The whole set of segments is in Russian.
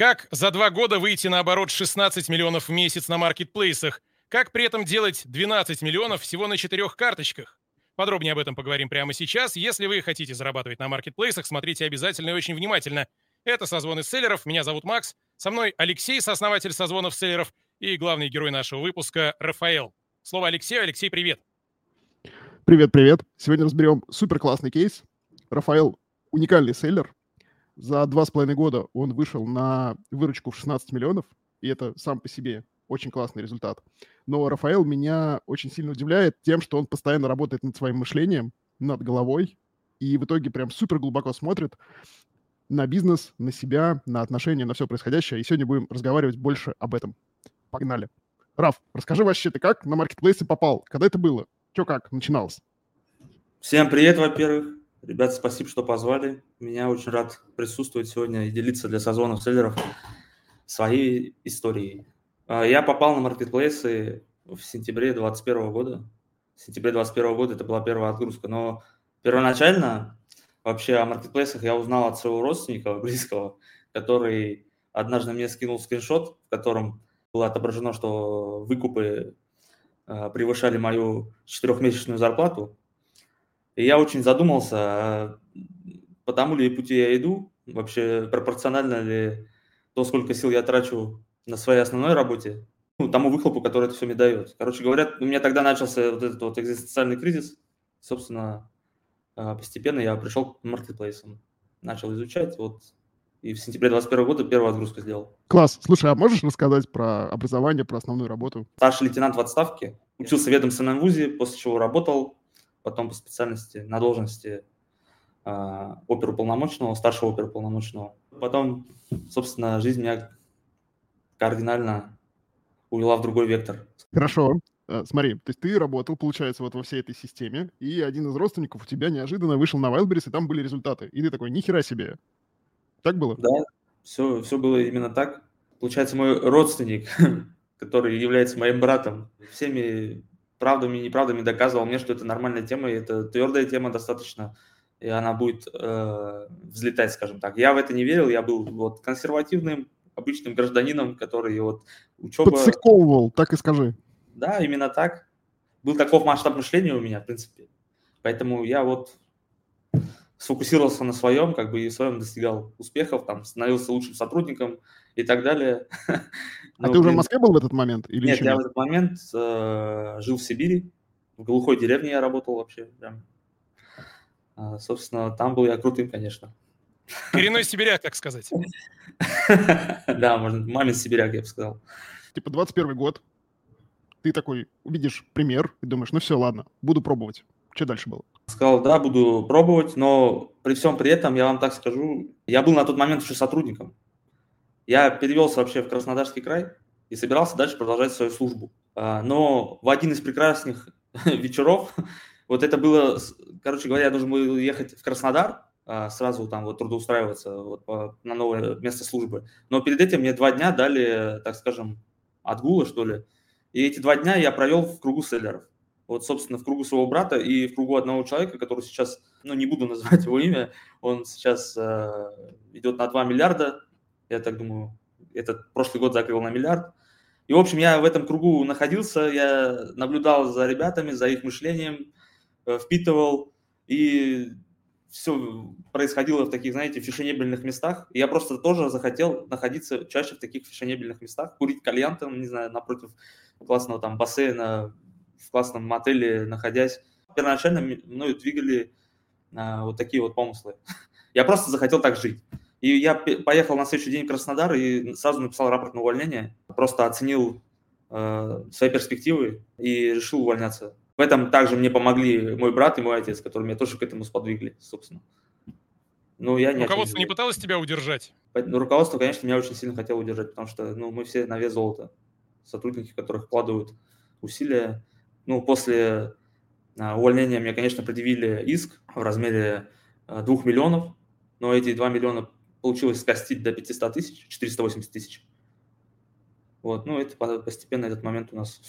Как за два года выйти на оборот 16 миллионов в месяц на маркетплейсах? Как при этом делать 12 миллионов всего на четырех карточках? Подробнее об этом поговорим прямо сейчас. Если вы хотите зарабатывать на маркетплейсах, смотрите обязательно и очень внимательно. Это «Созвоны селлеров». Меня зовут Макс. Со мной Алексей, сооснователь «Созвонов селлеров», и главный герой нашего выпуска Рафаэл. Слово Алексею. Алексей, привет. Привет, привет. Сегодня разберем супер классный кейс. Рафаэл – уникальный селлер. За два с половиной года он вышел на выручку в 16 миллионов, и это сам по себе очень классный результат. Но Рафаэл меня очень сильно удивляет тем, что он постоянно работает над своим мышлением, над головой, и в итоге прям супер глубоко смотрит на бизнес, на себя, на отношения, на все происходящее. И сегодня будем разговаривать больше об этом. Погнали. Раф, расскажи вообще, ты как на маркетплейсы попал? Когда это было? Че как начиналось? Всем привет, во-первых. Ребята, спасибо, что позвали. Меня очень рад присутствовать сегодня и делиться для созвонов селлеров своей историей. А, я попал на маркетплейсы в сентябре 2021 года. В сентябре 2021 года это была первая отгрузка. Но первоначально вообще о маркетплейсах я узнал от своего родственника близкого, который однажды мне скинул скриншот, в котором было отображено, что выкупы а, превышали мою четырехмесячную зарплату. И я очень задумался, а по тому ли пути я иду, вообще пропорционально ли то, сколько сил я трачу на своей основной работе, ну, тому выхлопу, который это все мне дает. Короче говоря, у меня тогда начался вот этот вот экзистенциальный кризис. Собственно, а, постепенно я пришел к маркетплейсам, начал изучать, вот, и в сентябре 2021 года первую отгрузку сделал. Класс. Слушай, а можешь рассказать про образование, про основную работу? Старший лейтенант в отставке, учился в ведомственном вузе, после чего работал, потом по специальности на должности э, оперуполномоченного, старшего оперуполномоченного. Потом, собственно, жизнь меня кардинально увела в другой вектор. Хорошо. Э, смотри, то есть ты работал, получается, вот во всей этой системе, и один из родственников у тебя неожиданно вышел на Wildberries, и там были результаты. И ты такой, нихера себе. Так было? Да, все, все было именно так. Получается, мой родственник, который является моим братом, всеми правдами и неправдами доказывал мне, что это нормальная тема, и это твердая тема достаточно, и она будет э, взлетать, скажем так. Я в это не верил, я был вот консервативным, обычным гражданином, который вот учеба... Подсыковывал, так и скажи. Да, именно так. Был таков масштаб мышления у меня, в принципе. Поэтому я вот сфокусировался на своем, как бы и в своем достигал успехов, там, становился лучшим сотрудником и так далее. А ты уже в Москве был в этот момент? Или нет, я в этот момент э, жил в Сибири, в глухой деревне я работал вообще. Прям. А, собственно, там был я крутым, конечно. Коренной сибиряк, так сказать. Да, можно, мамин сибиряк, я бы сказал. Типа 21 год, ты такой увидишь пример и думаешь, ну все, ладно, буду пробовать. Что дальше было? Сказал, да, буду пробовать, но при всем при этом, я вам так скажу, я был на тот момент еще сотрудником. Я перевелся вообще в Краснодарский край и собирался дальше продолжать свою службу. А, но в один из прекрасных вечеров, вот это было, короче говоря, я должен был ехать в Краснодар, а, сразу там вот трудоустраиваться вот, на новое место службы. Но перед этим мне два дня дали, так скажем, отгула, что ли. И эти два дня я провел в кругу селлеров. Вот, собственно, в кругу своего брата и в кругу одного человека, который сейчас, ну, не буду называть его имя, он сейчас э, идет на 2 миллиарда, я так думаю, этот прошлый год закрыл на миллиард. И, в общем, я в этом кругу находился, я наблюдал за ребятами, за их мышлением, э, впитывал, и все происходило в таких, знаете, фешенебельных местах. И я просто тоже захотел находиться чаще в таких фешенебельных местах, курить кальян там, не знаю, напротив классного там бассейна, в классном мотеле находясь. Первоначально мною двигали а, вот такие вот помыслы. Я просто захотел так жить. И я поехал на следующий день в Краснодар и сразу написал рапорт на увольнение. Просто оценил э, свои перспективы и решил увольняться. В этом также мне помогли мой брат и мой отец, которые меня тоже к этому сподвигли, собственно. Ну, я не Руководство не пыталось тебя удержать? Ну, руководство, конечно, меня очень сильно хотело удержать, потому что ну, мы все на вес золота. Сотрудники, которые вкладывают усилия. Ну, после а, увольнения мне, конечно, предъявили иск в размере а, 2 миллионов, но эти 2 миллиона получилось скостить до 500 тысяч, 480 тысяч. Вот, ну, это постепенно этот момент у нас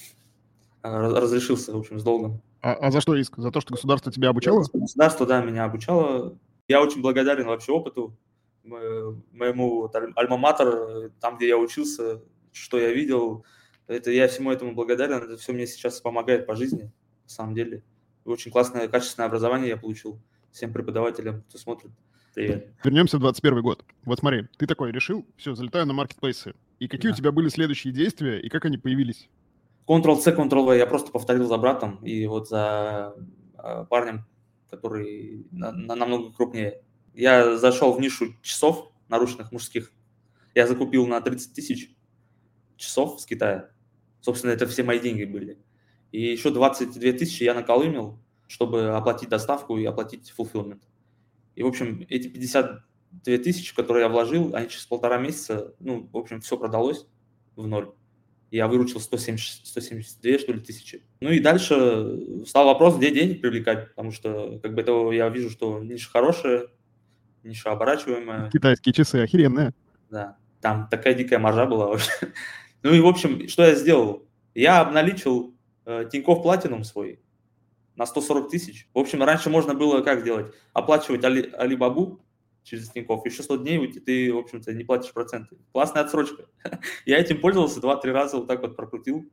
а, разрешился, в общем, с долгом. А, а за что иск? За то, что государство тебя обучало? Государство, да, меня обучало. Я очень благодарен вообще опыту моему вот, альма-матер, там, где я учился, что я видел, это я всему этому благодарен, это все мне сейчас помогает по жизни, на самом деле. Очень классное, качественное образование я получил всем преподавателям, кто смотрит. Привет. Вернемся в 21 год. Вот смотри, ты такой решил, все, залетаю на маркетплейсы. И какие да. у тебя были следующие действия, и как они появились? Ctrl-C, Ctrl-V я просто повторил за братом, и вот за а, парнем, который на, на, намного крупнее. Я зашел в нишу часов наручных мужских. Я закупил на 30 тысяч часов с Китая. Собственно, это все мои деньги были. И еще 22 тысячи я наколымил, чтобы оплатить доставку и оплатить fulfillment. И, в общем, эти 52 тысячи, которые я вложил, они через полтора месяца, ну, в общем, все продалось в ноль. Я выручил 170, 172, что ли, тысячи. Ну и дальше стал вопрос, где денег привлекать, потому что, как бы, это я вижу, что ниша хорошая, ниша оборачиваемая. Китайские часы охеренные. Да, там такая дикая маржа была вообще. Ну и, в общем, что я сделал? Я обналичил э, Тинькофф Платинум свой на 140 тысяч. В общем, раньше можно было как делать? Оплачивать Али, Алибабу через Тинькофф, еще 100 дней уйти, ты, в общем-то, не платишь проценты. Классная отсрочка. Я этим пользовался 2-3 раза, вот так вот прокрутил,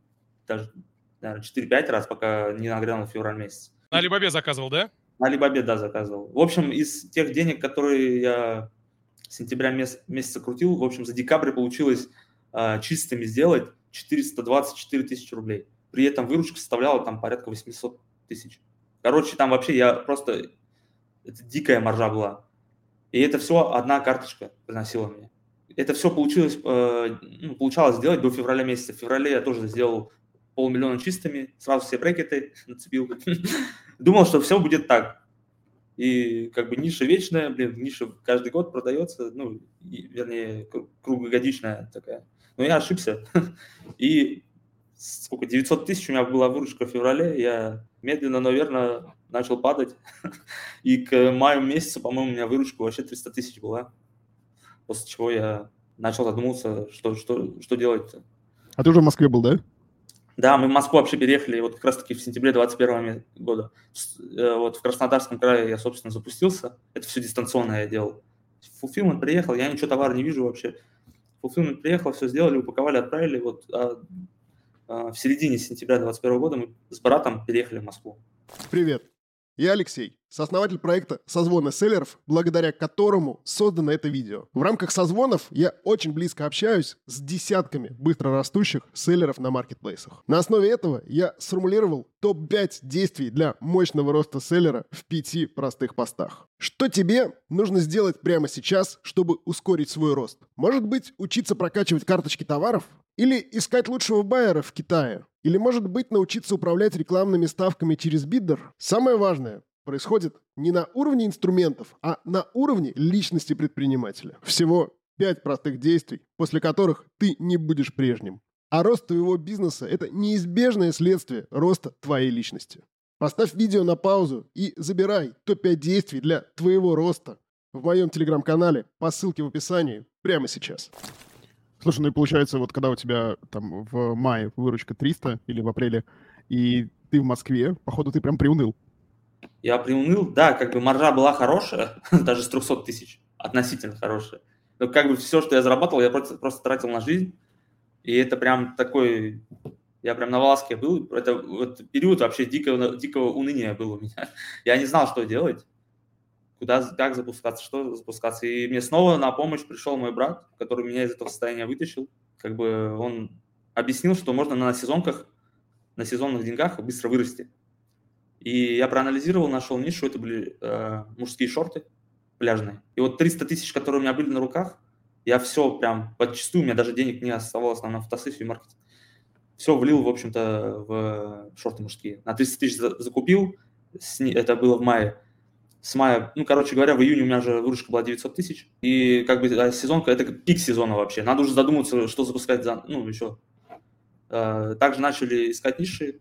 даже, наверное, 4-5 раз, пока не нагрянул февраль месяц. На Алибабе заказывал, да? На Алибабе, да, заказывал. В общем, из тех денег, которые я сентября месяца, месяца крутил, в общем, за декабрь получилось э, чистыми сделать 424 тысячи рублей. При этом выручка составляла там порядка 800 тысяч. Короче, там вообще я просто... Это дикая маржа была. И это все одна карточка приносила мне. Это все получилось, э, ну, получалось сделать до февраля месяца. В феврале я тоже сделал полмиллиона чистыми, сразу все брекеты нацепил. Думал, что все будет так. И как бы ниша вечная, блин, ниша каждый год продается, ну, вернее, круглогодичная такая. Но я ошибся. И сколько, 900 тысяч у меня была выручка в феврале, я медленно, но верно начал падать. И к маю месяцу, по-моему, у меня выручка вообще 300 тысяч была. После чего я начал задумываться, что, что, что делать-то. А ты уже в Москве был, да? Да, мы в Москву вообще переехали вот как раз-таки в сентябре 2021 года. Э, вот в Краснодарском крае я, собственно, запустился. Это все дистанционно я делал. Fulfillment приехал, я ничего товара не вижу вообще. Fulfillment приехал, все сделали, упаковали, отправили. Вот а, в середине сентября 2021 года мы с братом переехали в Москву. Привет, я Алексей, сооснователь проекта «Созвоны селлеров», благодаря которому создано это видео. В рамках созвонов я очень близко общаюсь с десятками быстрорастущих селлеров на маркетплейсах. На основе этого я сформулировал топ-5 действий для мощного роста селлера в пяти простых постах. Что тебе нужно сделать прямо сейчас, чтобы ускорить свой рост? Может быть, учиться прокачивать карточки товаров? Или искать лучшего байера в Китае? Или, может быть, научиться управлять рекламными ставками через биддер? Самое важное происходит не на уровне инструментов, а на уровне личности предпринимателя. Всего пять простых действий, после которых ты не будешь прежним. А рост твоего бизнеса – это неизбежное следствие роста твоей личности. Поставь видео на паузу и забирай топ-5 действий для твоего роста в моем телеграм-канале по ссылке в описании прямо сейчас. Слушай, ну и получается, вот когда у тебя там в мае выручка 300 или в апреле, и ты в Москве, походу ты прям приуныл. Я приуныл, да, как бы маржа была хорошая, даже с 300 тысяч, относительно хорошая. Но как бы все, что я зарабатывал, я просто, просто тратил на жизнь. И это прям такой, я прям на волоске был. Это вот период вообще дикого, дикого уныния был у меня. Я не знал, что делать куда, как запускаться, что запускаться. И мне снова на помощь пришел мой брат, который меня из этого состояния вытащил. Как бы он объяснил, что можно на сезонках, на сезонных деньгах быстро вырасти. И я проанализировал, нашел нишу, это были э, мужские шорты пляжные. И вот 300 тысяч, которые у меня были на руках, я все прям подчастую, у меня даже денег не оставалось на фотосессию и маркетинг. Все влил, в общем-то, в шорты мужские. На 300 тысяч закупил, это было в мае с мая, ну, короче говоря, в июне у меня уже выручка была 900 тысяч. И как бы сезонка, это пик сезона вообще. Надо уже задуматься, что запускать, за, ну, еще. Э, также начали искать ниши.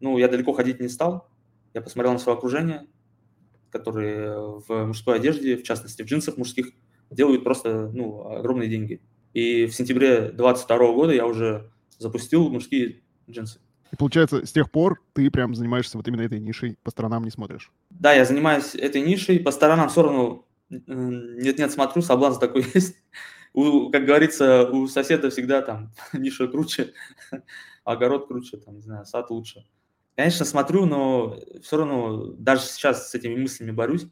Ну, я далеко ходить не стал. Я посмотрел на свое окружение, которые в мужской одежде, в частности в джинсах мужских, делают просто, ну, огромные деньги. И в сентябре 2022 года я уже запустил мужские джинсы. И получается, с тех пор ты прям занимаешься вот именно этой нишей, по сторонам не смотришь. Да, я занимаюсь этой нишей, по сторонам все равно нет-нет, смотрю, соблазн такой есть. У, как говорится, у соседа всегда там ниша круче, огород круче, там, не знаю, сад лучше. Конечно, смотрю, но все равно даже сейчас с этими мыслями борюсь.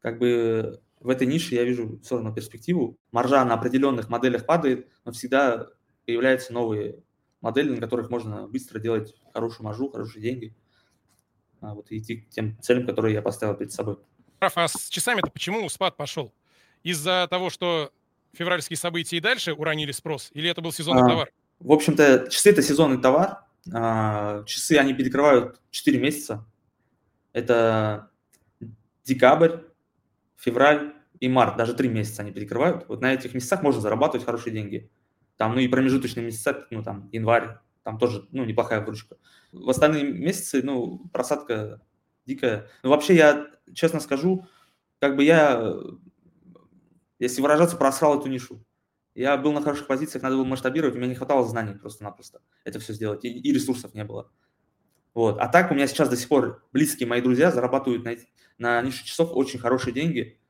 Как бы в этой нише я вижу все равно перспективу. Маржа на определенных моделях падает, но всегда появляются новые модели, на которых можно быстро делать хорошую маржу, хорошие деньги. А вот идти к тем целям, которые я поставил перед собой. Раф, а с часами-то почему спад пошел? Из-за того, что февральские события и дальше уронили спрос? Или это был сезонный а, товар? В общем-то, часы – это сезонный товар. А, часы, они перекрывают 4 месяца. Это декабрь, февраль и март. Даже 3 месяца они перекрывают. Вот на этих месяцах можно зарабатывать хорошие деньги. Там, ну и промежуточные месяца, ну там январь, там тоже, ну, неплохая выручка. В остальные месяцы, ну, просадка дикая. Ну, вообще, я честно скажу, как бы я, если выражаться, просрал эту нишу. Я был на хороших позициях, надо было масштабировать, у меня не хватало знаний просто-напросто это все сделать, и, и ресурсов не было. Вот. А так у меня сейчас до сих пор близкие мои друзья зарабатывают на, на нише часов очень хорошие деньги.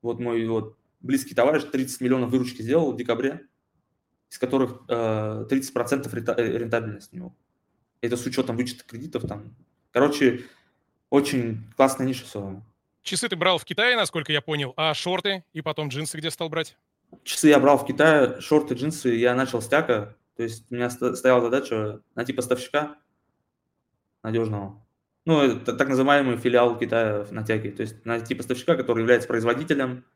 Вот мой вот близкий товарищ 30 миллионов выручки сделал в декабре, из которых э, 30% э, рентабельность у него. Это с учетом вычета кредитов там. Короче, очень классная ниша равно. Часы ты брал в Китае, насколько я понял, а шорты и потом джинсы где стал брать? Часы я брал в Китае, шорты, джинсы я начал с тяка. То есть у меня стояла задача найти поставщика надежного. Ну, это так называемый филиал Китая на тяге. То есть найти поставщика, который является производителем,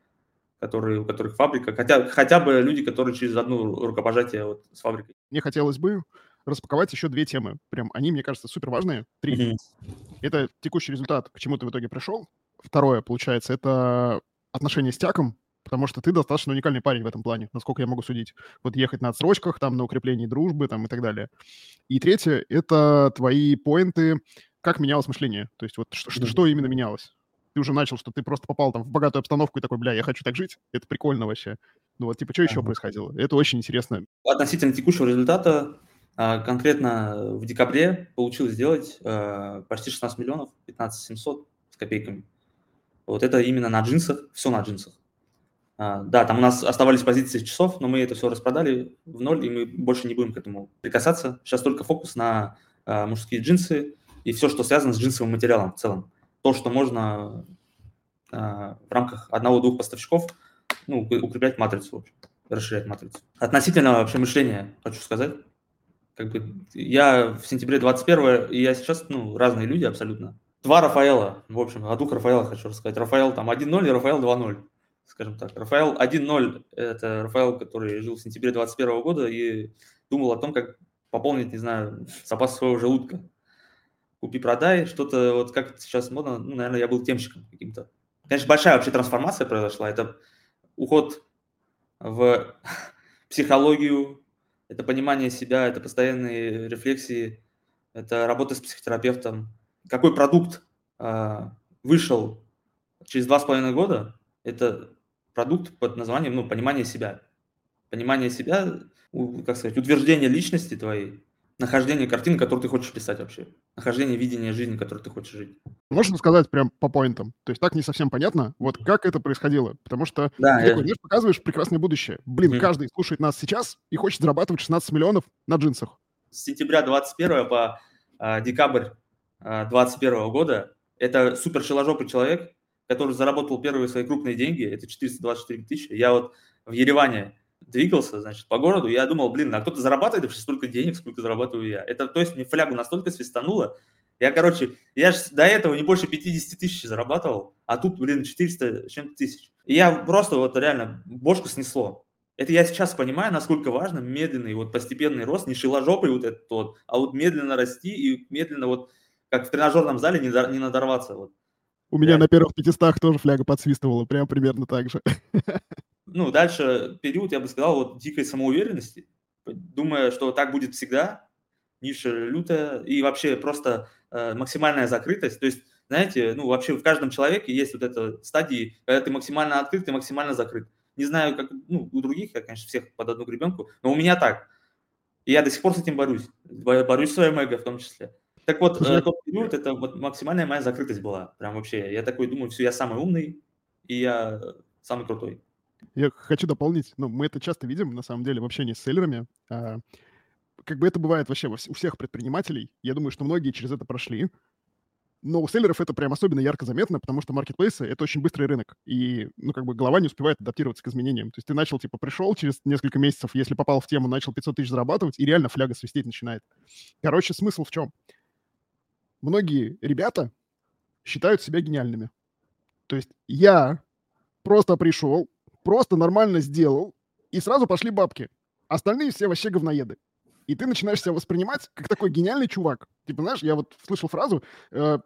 который, у которых фабрика, хотя, хотя бы люди, которые через одну рукопожатие вот с фабрикой. Мне хотелось бы распаковать еще две темы. Прям они, мне кажется, супер важные. Три. Mm-hmm. Это текущий результат, к чему ты в итоге пришел. Второе, получается, это отношения с тяком, потому что ты достаточно уникальный парень в этом плане, насколько я могу судить. Вот ехать на отсрочках, там, на укреплении дружбы, там, и так далее. И третье — это твои поинты, как менялось мышление. То есть вот что, mm-hmm. что именно менялось? Ты уже начал, что ты просто попал там в богатую обстановку и такой, бля, я хочу так жить. Это прикольно вообще. Ну вот, типа, что еще происходило? Это очень интересно. Относительно текущего результата, а, конкретно в декабре получилось сделать а, почти 16 миллионов, 15 700 с копейками. Вот это именно на джинсах, все на джинсах. А, да, там у нас оставались позиции часов, но мы это все распродали в ноль, и мы больше не будем к этому прикасаться. Сейчас только фокус на мужские джинсы и все, что связано с джинсовым материалом в целом. То, что можно в рамках одного-двух поставщиков ну, укреплять матрицу, расширять матрицу. Относительно вообще мышления хочу сказать как бы я в сентябре 21 и я сейчас, ну, разные люди абсолютно. Два Рафаэла, в общем, о двух Рафаэла хочу рассказать. Рафаэл там 1-0 и Рафаэл 2-0, скажем так. Рафаэл 1-0 – это Рафаэл, который жил в сентябре 21 года и думал о том, как пополнить, не знаю, запас своего желудка. Купи-продай, что-то вот как сейчас модно, ну, наверное, я был темщиком каким-то. Конечно, большая вообще трансформация произошла. Это уход в психологию, это понимание себя, это постоянные рефлексии, это работа с психотерапевтом. Какой продукт э, вышел через два с половиной года, это продукт под названием ну, понимание себя. Понимание себя, как сказать, утверждение личности твоей, нахождение картины, которую ты хочешь писать вообще, нахождение видения жизни, которую ты хочешь жить. Можно сказать прям по поинтам? То есть так не совсем понятно, вот как это происходило, потому что да, ты я... такой, показываешь прекрасное будущее. Блин, mm-hmm. каждый слушает нас сейчас и хочет зарабатывать 16 миллионов на джинсах. С сентября 21 по а, декабрь а, 21 года это супер шеложопый человек, который заработал первые свои крупные деньги, это 424 тысячи. Я вот в Ереване двигался, значит, по городу, я думал, блин, а кто-то зарабатывает вообще столько денег, сколько зарабатываю я. Это, то есть, мне флягу настолько свистануло, я, короче, я же до этого не больше 50 тысяч зарабатывал, а тут, блин, 400 чем-то тысяч. И я просто вот реально бошку снесло. Это я сейчас понимаю, насколько важно медленный, вот постепенный рост, не шиложопый вот этот вот, а вот медленно расти и медленно вот, как в тренажерном зале, не, не надорваться. Вот. У меня на первых 500 тоже фляга подсвистывала, прям примерно так же. Ну, дальше период, я бы сказал, вот дикой самоуверенности, думая, что так будет всегда, ниша лютая, и вообще просто э, максимальная закрытость. То есть, знаете, ну, вообще в каждом человеке есть вот эта стадии, когда ты максимально открыт и максимально закрыт. Не знаю, как ну, у других, я, конечно, всех под одну гребенку, но у меня так. И я до сих пор с этим борюсь. Борюсь с своим эго в том числе. Так вот, э, тот период, это вот максимальная моя закрытость была. Прям вообще. Я такой думаю, все, я самый умный, и я самый крутой. Я хочу дополнить, ну, мы это часто видим, на самом деле, в общении с селлерами. А, как бы это бывает вообще у всех предпринимателей. Я думаю, что многие через это прошли. Но у селлеров это прям особенно ярко заметно, потому что маркетплейсы — это очень быстрый рынок, и, ну, как бы голова не успевает адаптироваться к изменениям. То есть ты начал, типа, пришел через несколько месяцев, если попал в тему, начал 500 тысяч зарабатывать, и реально фляга свистеть начинает. Короче, смысл в чем? Многие ребята считают себя гениальными. То есть я просто пришел, просто нормально сделал, и сразу пошли бабки. Остальные все вообще говноеды. И ты начинаешь себя воспринимать как такой гениальный чувак. Типа, знаешь, я вот слышал фразу, э,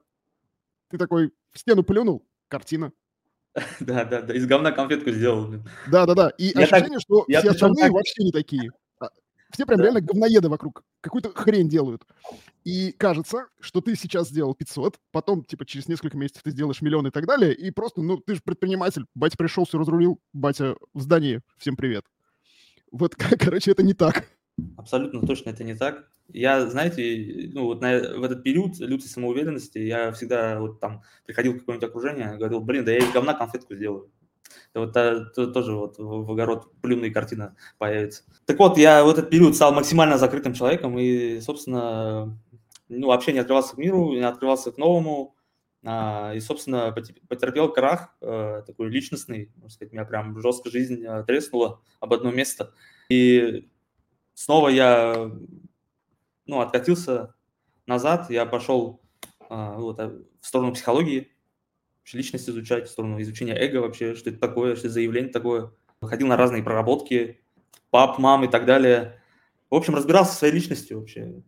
ты такой в стену плюнул, картина. Да, да, да, из говна конфетку сделал. Да, да, да. И я ощущение, так, что все остальные так... вообще не такие. Все прям да. реально говноеды вокруг. Какую-то хрень делают. И кажется, что ты сейчас сделал 500, потом, типа, через несколько месяцев ты сделаешь миллион и так далее, и просто, ну, ты же предприниматель. Батя пришел, все разрулил, батя в здании, всем привет. Вот, короче, это не так. Абсолютно точно это не так. Я, знаете, ну вот на, в этот период лютой самоуверенности я всегда вот там приходил в какое-нибудь окружение, говорил, блин, да я из говна конфетку сделаю. Вот а, то, тоже вот в огород плюмная картина появится. Так вот, я в этот период стал максимально закрытым человеком и, собственно, ну, вообще не открывался к миру, не открывался к новому. А, и, собственно, потерпел крах э, такой личностный, можно сказать, меня прям жестко жизнь э, треснула об одно место. И снова я ну, откатился назад, я пошел вот, в сторону психологии, личность изучать, в сторону изучения эго вообще, что это такое, что это заявление такое. Ходил на разные проработки, пап, мам и так далее. В общем, разбирался со своей личностью вообще.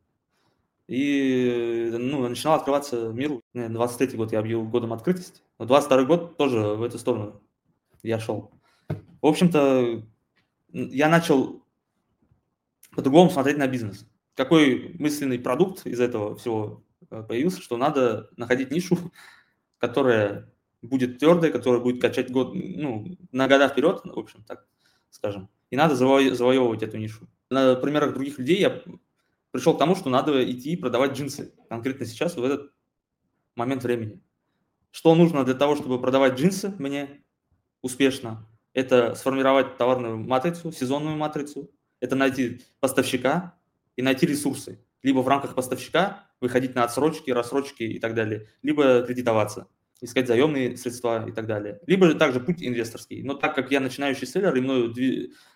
И ну, начинал открываться миру. 23-й год я объявил годом открытости. 22-й год тоже в эту сторону я шел. В общем-то, я начал по-другому смотреть на бизнес. Какой мысленный продукт из этого всего э, появился, что надо находить нишу, которая будет твердой, которая будет качать год, ну, на года вперед, в общем, так скажем. И надо заво- завоевывать эту нишу. На примерах других людей я пришел к тому, что надо идти продавать джинсы. Конкретно сейчас, в этот момент времени. Что нужно для того, чтобы продавать джинсы мне успешно? Это сформировать товарную матрицу, сезонную матрицу, это найти поставщика и найти ресурсы. Либо в рамках поставщика выходить на отсрочки, рассрочки и так далее, либо кредитоваться, искать заемные средства и так далее. Либо же также путь инвесторский. Но так как я начинающий селлер, и мною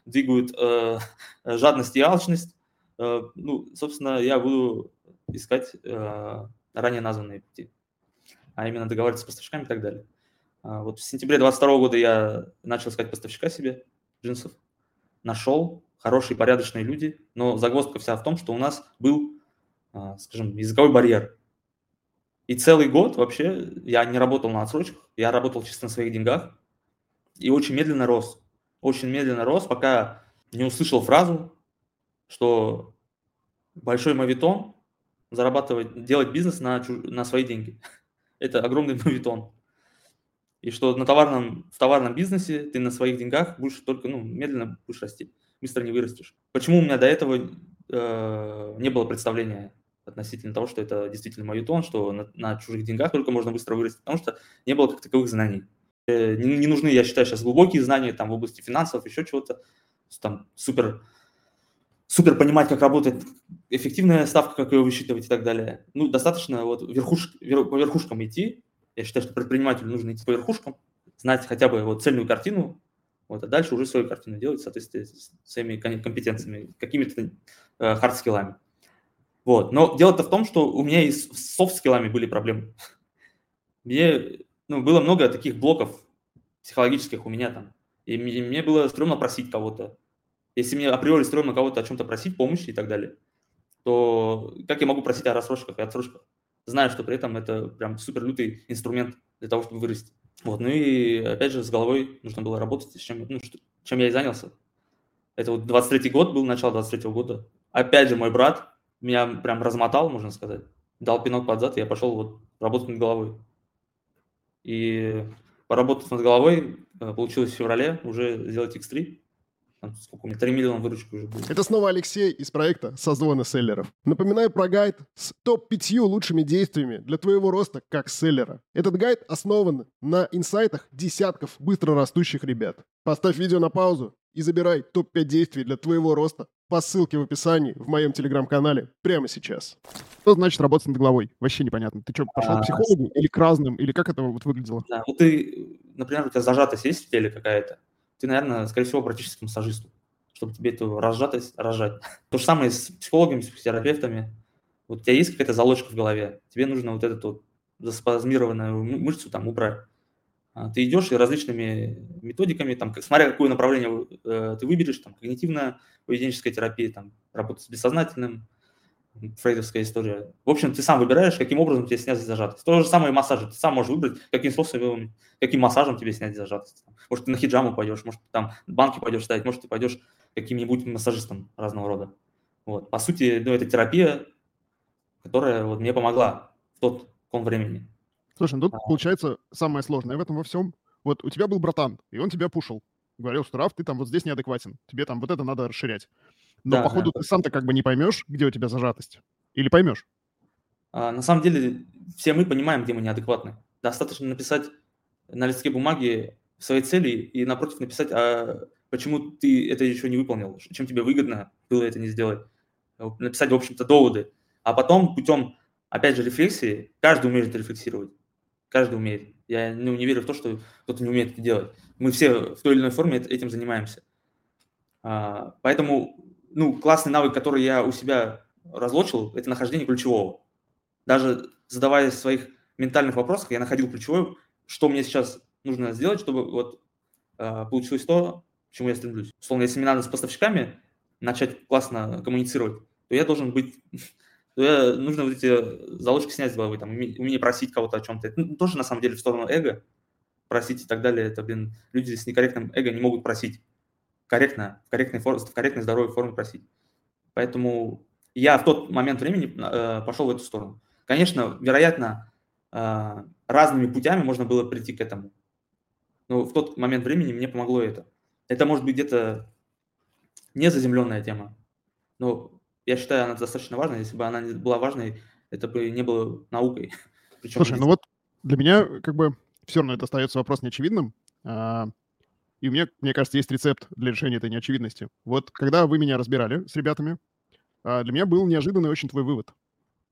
двигают э, жадность и алчность, э, ну, собственно, я буду искать э, ранее названные пути, а именно договариваться с поставщиками и так далее. А вот в сентябре 2022 года я начал искать поставщика себе джинсов, нашел, хорошие, порядочные люди, но загвоздка вся в том, что у нас был, скажем, языковой барьер. И целый год вообще я не работал на отсрочках, я работал чисто на своих деньгах и очень медленно рос. Очень медленно рос, пока не услышал фразу, что большой мавитон зарабатывать, делать бизнес на, на свои деньги. Это огромный мавитон. И что на товарном, в товарном бизнесе ты на своих деньгах будешь только ну, медленно будешь расти быстро не вырастешь. Почему у меня до этого э, не было представления относительно того, что это действительно мавитон, что на, на чужих деньгах только можно быстро вырасти, потому что не было как таковых знаний. Э, не, не нужны, я считаю, сейчас глубокие знания там в области финансов, еще чего-то, там супер, супер понимать, как работает эффективная ставка, как ее высчитывать и так далее. Ну, достаточно вот верхуш, вер, по верхушкам идти. Я считаю, что предпринимателю нужно идти по верхушкам, знать хотя бы вот цельную картину, вот, а дальше уже свою картину делать в соответствии с своими компетенциями, какими-то э, хард-скиллами. Вот. Но дело-то в том, что у меня и с софт-скиллами были проблемы. Мне ну, было много таких блоков психологических у меня там. И мне, мне было стрёмно просить кого-то. Если мне априори стрёмно кого-то о чем-то просить, помощи и так далее, то как я могу просить о рассрочках и отсрочках? Зная, что при этом это прям супер лютый инструмент для того, чтобы вырасти. Вот, ну и опять же с головой нужно было работать, с чем, ну, что, чем я и занялся. Это вот 23-й год был, начало 23-го года. Опять же, мой брат меня прям размотал, можно сказать. Дал пинок под зад, и я пошел вот работать над головой. И поработав над головой, э, получилось в феврале уже сделать X3. Там, сколько у меня, 3 миллиона выручки уже было. Это снова Алексей из проекта «Созвоны селлеров». Напоминаю про гайд с топ-5 лучшими действиями для твоего роста как селлера. Этот гайд основан на инсайтах десятков быстро растущих ребят. Поставь видео на паузу и забирай топ-5 действий для твоего роста по ссылке в описании в моем телеграм-канале прямо сейчас. Что значит работать над головой? Вообще непонятно. Ты что, пошел к А, психологу или к разным? Или как это вот выглядело? Да, вот ты, например, у тебя зажатость есть в теле какая-то, ты, наверное, скорее всего, обратишься к массажисту, чтобы тебе эту разжатость разжать. То же самое с психологами, с психотерапевтами. Вот у тебя есть какая-то залочка в голове, тебе нужно вот эту вот заспазмированную мы- мышцу там убрать. А Ты идешь и различными методиками, там, смотря какое направление э, ты выберешь, там, когнитивная поведенческая терапия, там, работа с бессознательным, фрейдовская история. В общем, ты сам выбираешь, каким образом тебе снять зажатость. То же самое массажи. Ты сам можешь выбрать, каким способом, каким массажем тебе снять зажатость. Может, ты на хиджаму пойдешь, может, ты там банки пойдешь ставить, может, ты пойдешь каким-нибудь массажистом разного рода. Вот. По сути, ну, это терапия, которая вот мне помогла в тот ком времени. Слушай, ну тут А. получается самое сложное в этом во всем. Вот у тебя был братан, и он тебя пушил. Говорил, что Раф, ты там вот здесь неадекватен. Тебе там вот это надо расширять. Но Да, походу ты сам-то как бы не поймешь, где у тебя зажатость. Или поймешь. А, на самом деле, все мы понимаем, где мы неадекватны. Достаточно написать на листке бумаги свои цели и напротив написать, а почему ты это еще не выполнил, чем тебе выгодно было это не сделать. Написать, в общем-то, доводы. А потом путем, опять же, рефлексии, каждый умеет рефлексировать. Каждый умеет. Я ну, не верю в то, что кто-то не умеет это делать. Мы все в той или иной форме эт- этим занимаемся. А, Поэтому, ну, классный навык, который я у себя разлочил, это нахождение ключевого. Даже задавая своих ментальных вопросах, я находил ключевое, что мне сейчас нужно сделать, чтобы вот а, получилось то, к чему я стремлюсь. Условно, если мне надо с поставщиками начать классно коммуницировать, то я должен быть, нужно вот эти заложки снять с головы, там, уме- умение просить кого-то о чем-то. Это ну, тоже, на самом деле, в сторону эго, просить и так далее. Это, блин, люди с некорректным эго не могут просить корректно, в корректной, фор- в корректной здоровой форме просить. Поэтому я в тот момент времени э, пошел в эту сторону. Конечно, вероятно, э, разными путями можно было прийти к этому. Но в тот момент времени мне помогло это. Это может быть где-то незаземленная тема. Но я считаю, она достаточно важная. Если бы она не была важной, это бы не было наукой. Причем Слушай, ну вот для меня как бы все равно это остается вопрос неочевидным. А, И у меня, мне кажется, есть рецепт для решения этой неочевидности. Вот когда вы меня разбирали с ребятами, а, для меня был неожиданный очень твой вывод.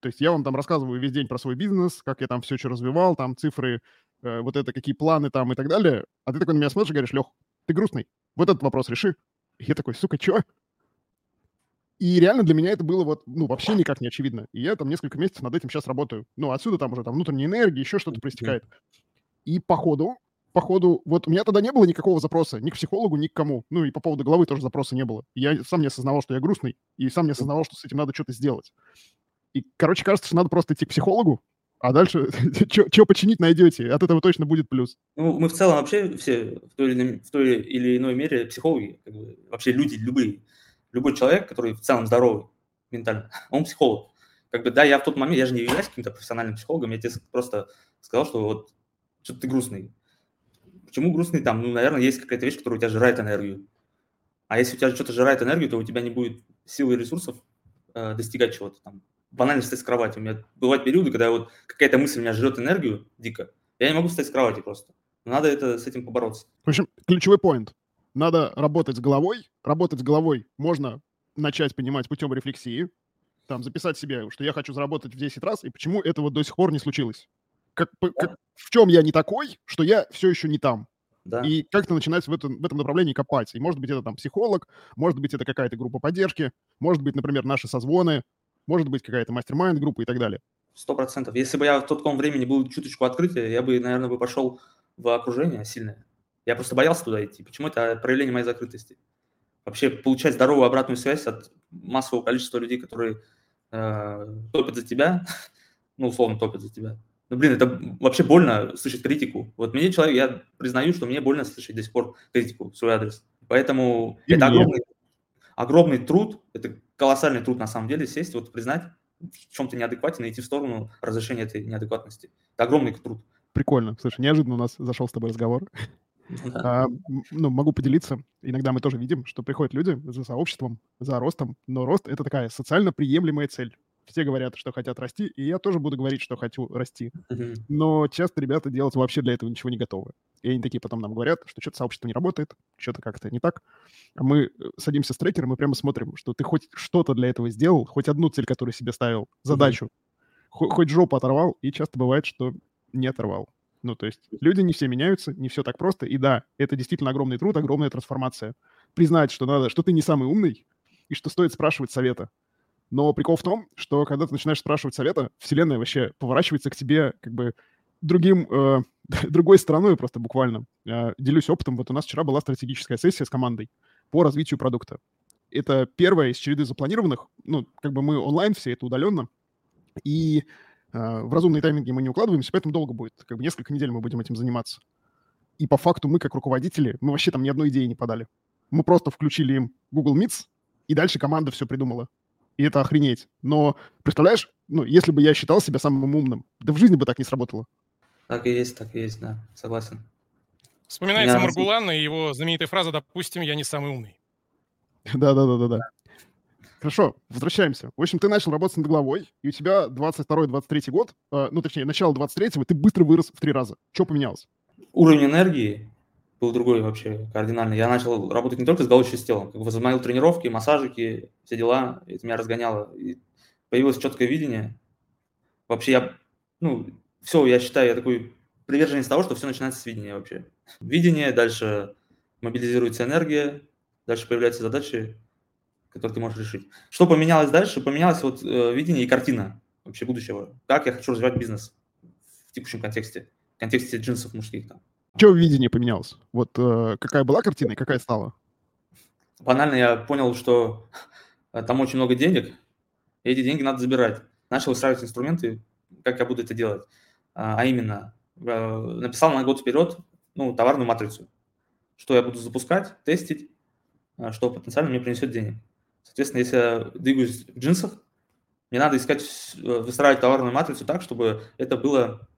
То есть я вам там рассказываю весь день про свой бизнес, как я там все что развивал, там цифры, э, вот это, какие планы там и так далее. А ты такой на меня смотришь и говоришь, Лех, ты грустный, вот этот вопрос реши. И я такой, сука, чё? И реально для меня это было вот, ну, вообще никак не очевидно. И я там несколько месяцев над этим сейчас работаю. Ну, отсюда там уже там внутренняя энергия, еще что-то проистекает. И по ходу, по ходу, вот у меня тогда не было никакого запроса ни к психологу, ни к кому. Ну, и по поводу головы тоже запроса не было. Я сам не осознавал, что я грустный, и сам не осознавал, что с этим надо что-то сделать. И, короче, кажется, что надо просто идти к психологу, а дальше что починить найдете, от этого точно будет плюс. Ну, мы в целом вообще все в той или, иной- в той или иной мере психологи, как бы, вообще люди любые. Любой человек, который в целом здоровый ментально, он психолог. Как бы, да, я в тот момент, я же не являюсь каким-то профессиональным психологом, я тебе просто сказал, что вот что-то ты грустный. Почему грустный? Там, ну, наверное, есть какая-то вещь, которая у тебя жирает энергию. А если у тебя что-то жирает энергию, то у тебя не будет сил и ресурсов э, достигать чего-то там. Банально встать с кровати. У меня бывают периоды, когда вот какая-то мысль меня жрет энергию дико. Я не могу встать с кровати просто. Надо это с этим побороться. В общем, ключевой поинт. Надо работать с головой. Работать с головой можно начать понимать путем рефлексии. Там записать себе, что я хочу заработать в 10 раз, и почему это вот до сих пор не случилось. Как, как- в чем я не такой, что я все еще не там. Да. И как-то начинать в этом, в этом направлении копать. И может быть это там психолог, может быть это какая-то группа поддержки, может быть, например, наши созвоны, может быть какая-то мастер-майнд группа и так далее. Сто процентов. Если бы я в тот ком времени был чуточку открытия, я бы, наверное, бы пошел в окружение сильное. Я просто боялся туда идти. Почему это проявление моей закрытости? Вообще получать здоровую обратную связь от массового количества людей, которые э, топят за тебя, ну, условно, топят за тебя. Ну, блин, это вообще больно слышать критику. Вот мне человек, я признаю, что мне больно слышать до сих пор критику в свой адрес. Поэтому И это мне. огромный, огромный труд, это колоссальный труд на самом деле, сесть, вот признать, в чем ты неадекватен и идти в сторону разрешения этой неадекватности. Это огромный труд. Прикольно. Слушай, неожиданно у нас зашел с тобой разговор. А, ну, могу поделиться. Иногда мы тоже видим, что приходят люди за сообществом, за ростом, но рост — это такая социально приемлемая цель. Все говорят, что хотят расти, и я тоже буду говорить, что хочу расти. Но часто ребята делать вообще для этого ничего не готовы. И они такие потом нам говорят, что что-то сообщество не работает, что-то как-то не так. А мы э, садимся с трекером и прямо смотрим, что ты хоть что-то для этого сделал, хоть одну цель, которую себе ставил, задачу, mm-hmm. хоть жопу оторвал, и часто бывает, что не оторвал. Ну, то есть люди не все меняются, не все так просто. И да, это действительно огромный труд, огромная трансформация. Признать, что надо, что ты не самый умный, и что стоит спрашивать совета. Но прикол в том, что когда ты начинаешь спрашивать совета, вселенная вообще поворачивается к тебе как бы другим, э, другой стороной просто буквально. Э, делюсь опытом. Вот у нас вчера была стратегическая сессия с командой по развитию продукта. Это первая из череды запланированных. Ну, как бы мы онлайн все, это удаленно. И в разумные тайминги мы не укладываемся, поэтому долго будет. Как бы несколько недель мы будем этим заниматься. И по факту мы, как руководители, мы вообще там ни одной идеи не подали. Мы просто включили им Google Meets, и дальше команда все придумала и это охренеть. Но, представляешь, ну, если бы я считал себя самым умным, да в жизни бы так не сработало. Так и есть, так и есть, да, согласен. Вспоминается Меня... Маргулан и его знаменитая фраза «Допустим, я не самый умный». Да-да-да-да-да. Хорошо, возвращаемся. В общем, ты начал работать над головой, и у тебя 22-23 год, э, ну, точнее, начало 23-го, ты быстро вырос в три раза. Что поменялось? Уровень энергии был другой вообще кардинально. Я начал работать не только с головой, еще с телом. Как возобновил тренировки, массажики, все дела. Это меня разгоняло. И появилось четкое видение. Вообще я, ну, все, я считаю, я такой приверженец того, что все начинается с видения вообще. Видение, дальше мобилизируется энергия, дальше появляются задачи, которые ты можешь решить. Что поменялось дальше? Поменялось вот э, видение и картина вообще будущего. Как я хочу развивать бизнес в текущем контексте, в контексте джинсов мужских там. Что в видении поменялось? Вот э, какая была картина и какая стала? Банально я понял, что там очень много денег, и эти деньги надо забирать. Начал устраивать инструменты, как я буду это делать. А, а именно, э, написал на год вперед ну, товарную матрицу, что я буду запускать, тестить, а, что потенциально мне принесет денег. Соответственно, если я двигаюсь в джинсах, мне надо искать, э, выстраивать товарную матрицу так, чтобы это было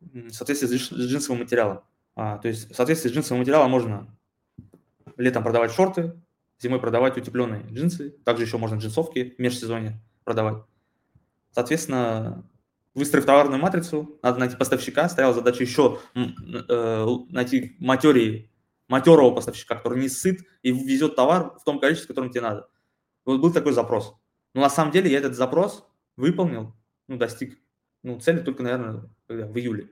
в соответствии с джинсовым материалом. А, то есть в соответствии с джинсовым материалом можно летом продавать шорты, зимой продавать утепленные джинсы, также еще можно джинсовки в межсезонье продавать. Соответственно, выстроив товарную матрицу, надо найти поставщика, стояла задача еще э, найти материи, матерого поставщика, который не сыт и везет товар в том количестве, которым тебе надо. Вот был такой запрос. Но на самом деле я этот запрос выполнил, ну, достиг ну, цели только, наверное, в июле.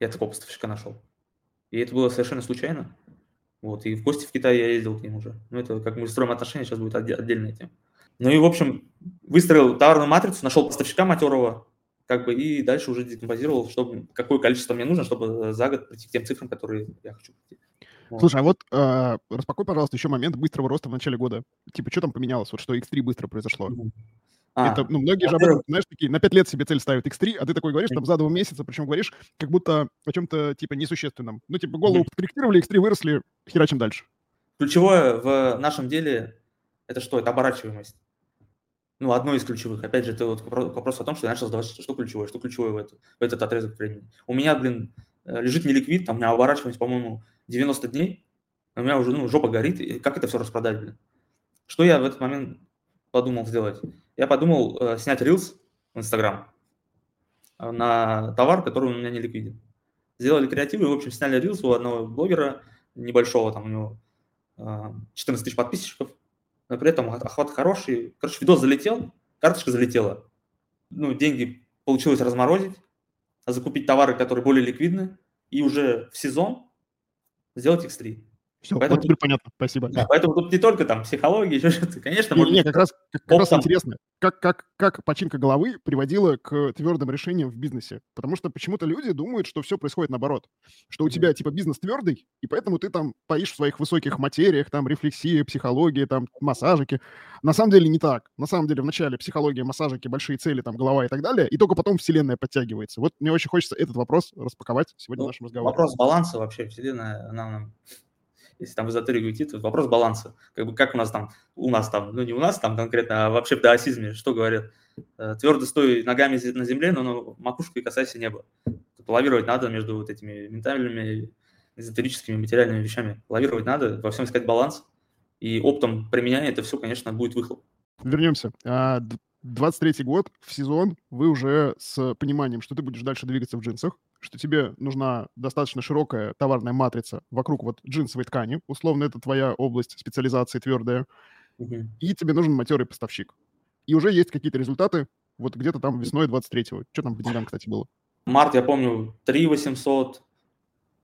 Я такого поставщика нашел. И это было совершенно случайно. Вот, и в гости в Китае я ездил к ним уже. Ну, это как мы строим отношения, сейчас будет отдельная тема. Ну и, в общем, выстроил товарную матрицу, нашел поставщика матерого, как бы, и дальше уже декомпозировал, чтобы, какое количество мне нужно, чтобы за год прийти к тем цифрам, которые я хочу прийти. Вот. Слушай, а вот э, распакуй, пожалуйста, еще момент быстрого роста в начале года. Типа, что там поменялось? Вот что X3 быстро произошло? А, это, ну, многие же, об знаешь, такие, на 5 лет себе цель ставят X3, а ты такой говоришь, там, за два месяца, причем говоришь, как будто о чем-то, типа, несущественном. Ну, типа, голову подкорректировали, X3 выросли, херачим дальше. Ключевое в нашем деле – это что? Это оборачиваемость. Ну, одно из ключевых. Опять же, это вот вопрос о том, что я начал задавать, что ключевое, что ключевое в, это, в этот отрезок времени. У меня, блин, э, лежит неликвид, там у меня оборачиваемость, по-моему, 90 дней, у меня уже, ну, жопа горит, и как это все распродать, блин? Что я в этот момент подумал сделать? я подумал э, снять рилс в Инстаграм э, на товар, который у меня не ликвиден. Сделали креативы, в общем, сняли рилс у одного блогера небольшого, там у него э, 14 тысяч подписчиков, но при этом охват хороший. Короче, видос залетел, карточка залетела. Ну, деньги получилось разморозить, закупить товары, которые более ликвидны, и уже в сезон сделать X3. Все, поэтому, вот теперь понятно, спасибо. Да, поэтому тут не только там психология, еще что-то, конечно. Не, может... не как раз, как, раз интересно, как, как, как починка головы приводила к твердым решениям в бизнесе. Потому что почему-то люди думают, что все происходит наоборот. Что у тебя типа бизнес твердый, и поэтому ты там поишь в своих высоких материях, там рефлексия, психология, там массажики. На самом деле не так. На самом деле вначале психология, массажики, большие цели, там голова и так далее, и только потом вселенная подтягивается. Вот мне очень хочется этот вопрос распаковать сегодня ну, в нашем разговоре. Вопрос баланса вообще. Вселенная, нам если там идти, то вопрос баланса. Как бы как у нас там, у нас там, ну не у нас там конкретно, а вообще в даосизме, что говорят? Э, Твердо стой ногами на земле, но ну, макушкой касайся неба. Тут лавировать надо между вот этими ментальными эзотерическими материальными вещами. Лавировать надо, во всем искать баланс, и оптом применяя это все, конечно, будет выхлоп. Вернемся. 23-й а, год, в сезон, вы уже с пониманием, что ты будешь дальше двигаться в джинсах, что тебе нужна достаточно широкая товарная матрица вокруг вот джинсовой ткани, условно, это твоя область специализации твердая, угу. и тебе нужен матерый поставщик. И уже есть какие-то результаты, вот где-то там весной 23-го. Что там по деньгам, кстати, было? Март, я помню, 3 800.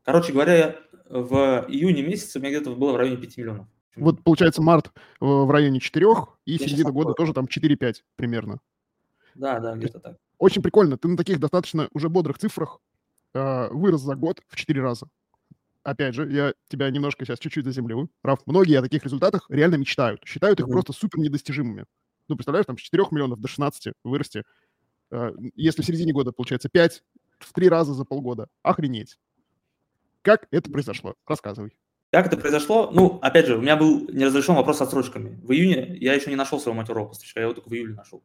Короче говоря, в июне месяце у меня где-то было в районе 5 миллионов. Вот, получается, март э, в районе 4, и середина года тоже там 4-5 примерно. Да, да, где-то так. Очень прикольно. Ты на таких достаточно уже бодрых цифрах вырос за год в 4 раза. Опять же, я тебя немножко сейчас чуть-чуть заземлю. Раф, многие о таких результатах реально мечтают. Считают их mm-hmm. просто супер недостижимыми. Ну, представляешь, там с 4 миллионов до 16 вырасти. Э, если в середине года получается 5, в 3 раза за полгода. Охренеть. Как это произошло? Рассказывай. Как это произошло? Ну, опять же, у меня был неразрешен вопрос с отсрочками. В июне я еще не нашел своего матерого поставщика, я его только в июле нашел.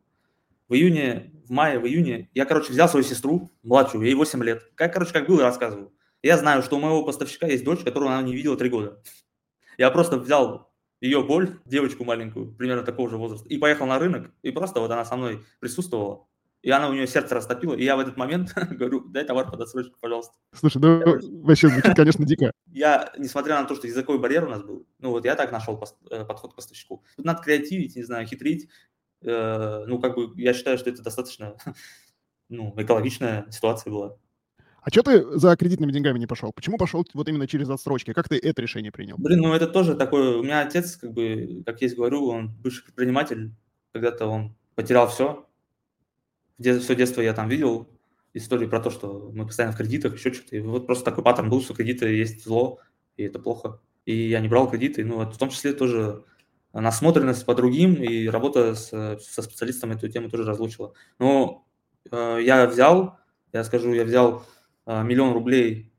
В июне, в мае, в июне я, короче, взял свою сестру, младшую, ей 8 лет. Как, короче, как было, рассказываю. Я знаю, что у моего поставщика есть дочь, которую она не видела 3 года. Я просто взял ее боль, девочку маленькую, примерно такого же возраста, и поехал на рынок, и просто вот она со мной присутствовала и она у нее сердце растопила, и я в этот момент говорю, дай товар под отсрочку, пожалуйста. Слушай, ну вообще звучит, конечно, дико. Я, несмотря на то, что языковой барьер у нас был, ну вот я так нашел э, подход к поставщику. Тут надо креативить, не знаю, хитрить. Э, ну, как бы, я считаю, что это достаточно, ну, экологичная ситуация была. А что ты за кредитными деньгами не пошел? Почему пошел вот именно через отсрочки? Как ты это решение принял? Блин, ну это тоже такое... У меня отец, как бы, как я говорю, он бывший предприниматель. Когда-то он потерял все, все детство я там видел истории про то, что мы постоянно в кредитах, еще что-то. И вот просто такой паттерн был, что кредиты есть зло, и это плохо. И я не брал кредиты. Ну, вот в том числе тоже насмотренность по другим и работа с, со специалистом эту тему тоже разлучила. Но э, я взял, я скажу, я взял э, миллион рублей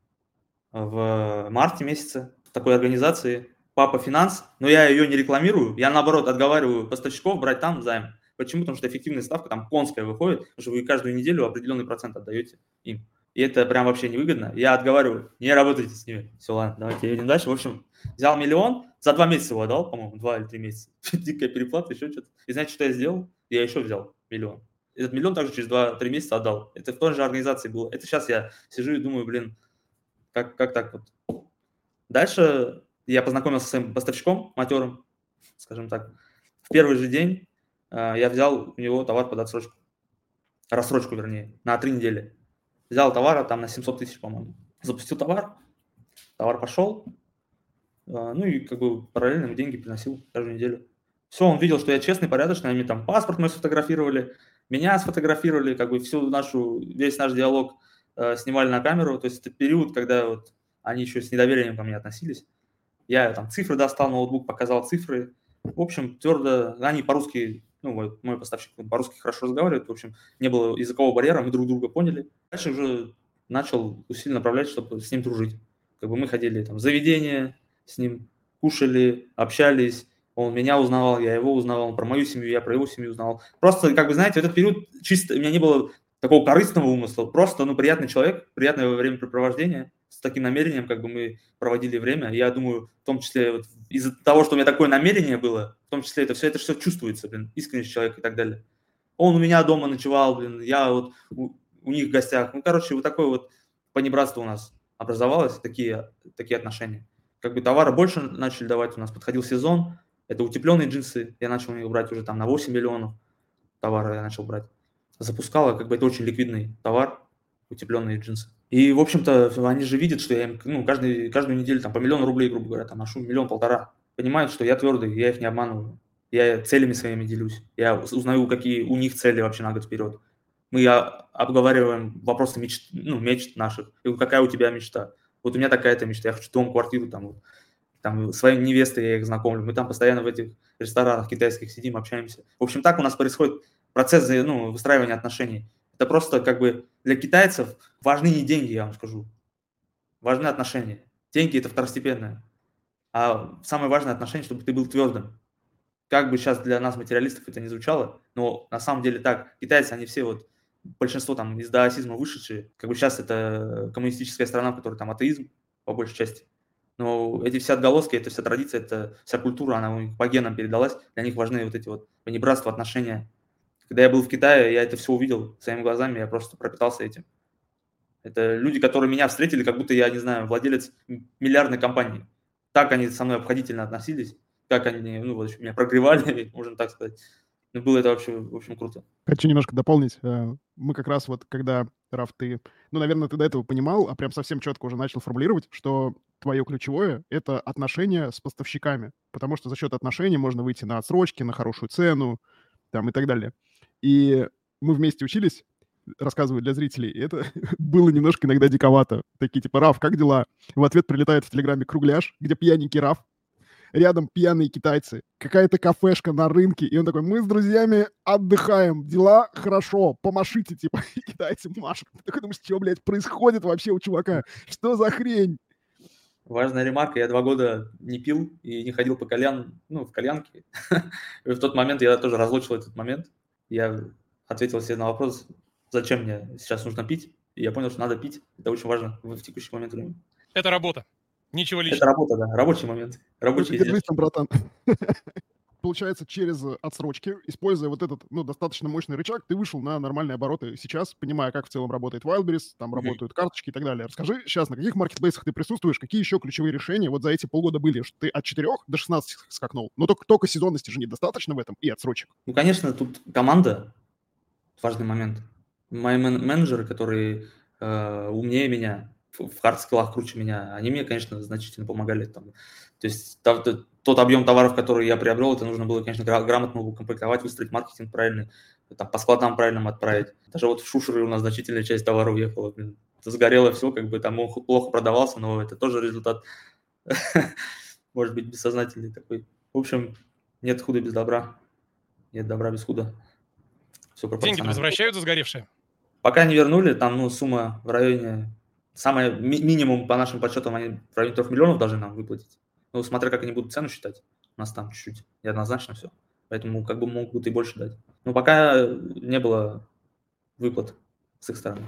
в марте месяце такой организации Папа Финанс, но я ее не рекламирую, я наоборот отговариваю поставщиков брать там займ. Почему? Потому что эффективная ставка там конская выходит, потому что вы каждую неделю определенный процент отдаете им. И это прям вообще невыгодно. Я отговариваю, не работайте с ними. Все, ладно, давайте едем дальше. В общем, взял миллион, за два месяца его отдал, по-моему, два или три месяца. Дикая переплата, еще что-то. И знаете, что я сделал? Я еще взял миллион. Этот миллион также через два-три месяца отдал. Это в той же организации было. Это сейчас я сижу и думаю, блин, как, как так вот. Дальше я познакомился с своим поставщиком, матерым, скажем так. В первый же день а, я взял у него товар под отсрочку. Рассрочку, вернее, на три недели. Взял товара там на 700 тысяч, по-моему. Запустил товар, товар пошел, ну и как бы параллельно деньги приносил каждую неделю. Все, он видел, что я честный, порядочный, они там паспорт мой сфотографировали, меня сфотографировали, как бы всю нашу, весь наш диалог э, снимали на камеру. То есть это период, когда вот они еще с недоверием ко мне относились. Я там цифры достал, ноутбук показал цифры. В общем, твердо, они по-русски ну, мой, мой поставщик по-русски хорошо разговаривает, в общем, не было языкового барьера, мы друг друга поняли. Дальше уже начал усиленно направлять, чтобы с ним дружить. Как бы мы ходили там в заведение с ним, кушали, общались, он меня узнавал, я его узнавал, он про мою семью, я про его семью узнавал. Просто, как бы, знаете, в этот период чисто у меня не было такого корыстного умысла, просто, ну, приятный человек, приятное времяпрепровождение, с таким намерением, как бы мы проводили время. Я думаю, в том числе вот из-за того, что у меня такое намерение было, в том числе это все это все чувствуется, блин, искренность человека и так далее. Он у меня дома ночевал, блин, я вот у, у них в гостях. Ну, короче, вот такое вот понебратство у нас образовалось, такие, такие отношения. Как бы товара больше начали давать, у нас подходил сезон, это утепленные джинсы, я начал их брать уже там на 8 миллионов товара я начал брать. Запускала, как бы это очень ликвидный товар, утепленные джинсы. И, в общем-то, они же видят, что я им ну, каждый, каждую неделю там, по миллиону рублей, грубо говоря, там, ношу миллион-полтора. Понимают, что я твердый, я их не обманываю. Я целями своими делюсь. Я узнаю, какие у них цели вообще на год вперед. Мы обговариваем вопросы мечт, ну, мечт наших. И какая у тебя мечта? Вот у меня такая-то мечта. Я хочу дом, квартиру, там, вот, там своей невестой я их знакомлю. Мы там постоянно в этих ресторанах китайских сидим, общаемся. В общем, так у нас происходит процесс ну, выстраивания отношений. Это просто как бы для китайцев важны не деньги, я вам скажу. Важны отношения. Деньги – это второстепенное. А самое важное отношение, чтобы ты был твердым. Как бы сейчас для нас, материалистов, это не звучало, но на самом деле так. Китайцы, они все вот, большинство там из даосизма вышедшие. Как бы сейчас это коммунистическая страна, в которой там атеизм по большей части. Но эти все отголоски, это вся традиция, это вся культура, она у них по генам передалась. Для них важны вот эти вот понебратства, отношения. Когда я был в Китае, я это все увидел своими глазами, я просто пропитался этим. Это люди, которые меня встретили, как будто я, не знаю, владелец миллиардной компании. Так они со мной обходительно относились, как они ну, вот, меня прогревали, можно так сказать. Ну, было это вообще, в общем, круто. Хочу немножко дополнить. Э, мы как раз вот, когда, Раф, ты, ну, наверное, ты до этого понимал, а прям совсем четко уже начал формулировать, что твое ключевое — это отношения с поставщиками, потому что за счет отношений можно выйти на отсрочки, на хорошую цену, там, и так далее. И мы вместе учились, рассказываю для зрителей, и это было немножко иногда диковато. Такие типа, Раф, как дела? В ответ прилетает в Телеграме кругляш, где пьяненький Раф, рядом пьяные китайцы, какая-то кафешка на рынке, и он такой, мы с друзьями отдыхаем, дела хорошо, помашите, типа, китайцы машут. Ты такой думаешь, что, блядь, происходит вообще у чувака? Что за хрень? Важная ремарка, я два года не пил и не ходил по кальян, ну, в кальянке. и в тот момент я тоже разлучил этот момент. Я ответил себе на вопрос, зачем мне сейчас нужно пить. И я понял, что надо пить. Это очень важно в текущий момент времени. Это работа. Ничего личного. Это работа, да. Рабочий момент. Рабочий Держись там, братан. Получается, через отсрочки, используя вот этот, ну, достаточно мощный рычаг, ты вышел на нормальные обороты сейчас, понимая, как в целом работает Wildberries, там работают карточки и так далее. Расскажи сейчас, на каких маркетплейсах ты присутствуешь, какие еще ключевые решения вот за эти полгода были, что ты от 4 до 16 скакнул, но только, только сезонности же недостаточно в этом и отсрочек. Ну, конечно, тут команда важный момент. Мои мен- менеджеры, которые э, умнее меня, в хардскиллах круче меня, они мне, конечно, значительно помогали. Там. То есть та, та, тот объем товаров, который я приобрел, это нужно было, конечно, грамотно укомплектовать, выстроить маркетинг правильный, там, по складам правильным отправить. Даже вот в Шушере у нас значительная часть товаров уехала. Блин. Сгорело все, как бы там он плохо продавался, но это тоже результат, может быть, бессознательный такой. В общем, нет худа без добра. Нет добра без худа. Все Деньги возвращают за сгоревшие? Пока не вернули, там ну, сумма в районе самое ми- минимум по нашим подсчетам они в районе 3 миллионов должны нам выплатить. Ну, смотря как они будут цену считать. У нас там чуть-чуть неоднозначно все. Поэтому как бы могут и больше дать. Но пока не было выплат с их стороны.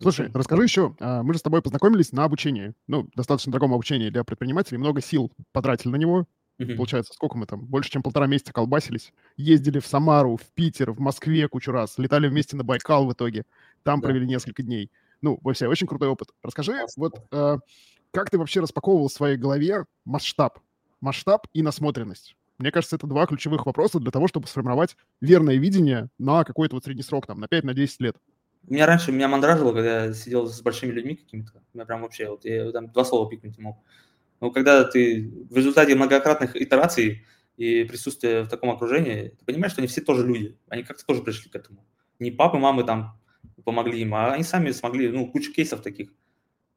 Слушай, расскажи еще, а, мы же с тобой познакомились на обучении, ну, достаточно дорогом обучении для предпринимателей, много сил потратили на него, uh-huh. получается, сколько мы там, больше, чем полтора месяца колбасились, ездили в Самару, в Питер, в Москве кучу раз, летали вместе на Байкал в итоге, там да. провели несколько дней ну, во все, очень крутой опыт. Расскажи, вот э, как ты вообще распаковывал в своей голове масштаб, масштаб и насмотренность? Мне кажется, это два ключевых вопроса для того, чтобы сформировать верное видение на какой-то вот средний срок, там, на 5-10 на лет. У меня раньше меня мандражило, когда я сидел с большими людьми какими-то. Меня прям вообще, вот я там два слова пикнуть не мог. Но когда ты в результате многократных итераций и присутствия в таком окружении, ты понимаешь, что они все тоже люди. Они как-то тоже пришли к этому. Не папы, мамы там помогли им, а они сами смогли, ну, куча кейсов таких.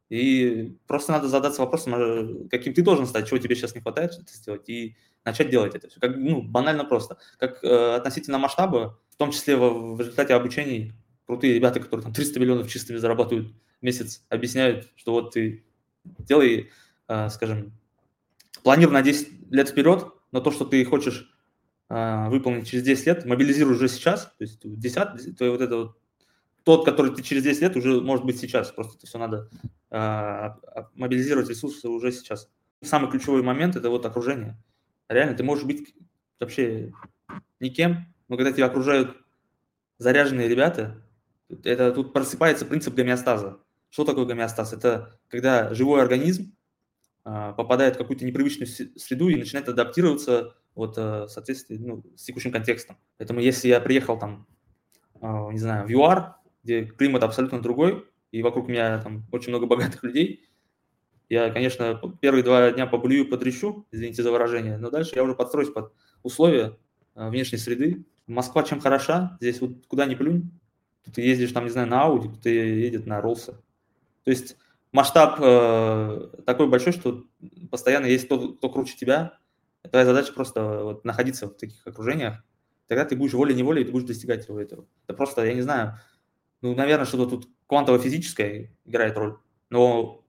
И просто надо задаться вопросом, каким ты должен стать, чего тебе сейчас не хватает это сделать, и начать делать это все. Как, ну, банально просто. Как э, относительно масштаба, в том числе в, в результате обучений, крутые ребята, которые там 300 миллионов чистыми зарабатывают в месяц, объясняют, что вот ты делай, э, скажем, планируй на 10 лет вперед, но то, что ты хочешь э, выполнить через 10 лет, мобилизируй уже сейчас, то есть 10, твое вот это вот тот, который ты через 10 лет, уже может быть сейчас. Просто это все надо э, мобилизировать ресурсы уже сейчас. Самый ключевой момент – это вот окружение. Реально, ты можешь быть вообще никем, но когда тебя окружают заряженные ребята, это тут просыпается принцип гомеостаза. Что такое гомеостаз? Это когда живой организм э, попадает в какую-то непривычную среду и начинает адаптироваться вот, э, в соответствии ну, с текущим контекстом. Поэтому если я приехал там, э, не знаю, в ЮАР, где климат абсолютно другой, и вокруг меня там очень много богатых людей. Я, конечно, первые два дня поблюю, потрещу, извините за выражение, но дальше я уже подстроюсь под условия э, внешней среды. Москва чем хороша, здесь вот куда ни плюнь, ты ездишь там, не знаю, на Ауди, кто-то едет на Роллсе. То есть масштаб э, такой большой, что постоянно есть тот, кто круче тебя. Твоя задача просто вот, находиться в таких окружениях. Тогда ты будешь волей-неволей, ты будешь достигать всего этого. Это просто, я не знаю, ну, наверное, что-то тут квантово-физическое играет роль, но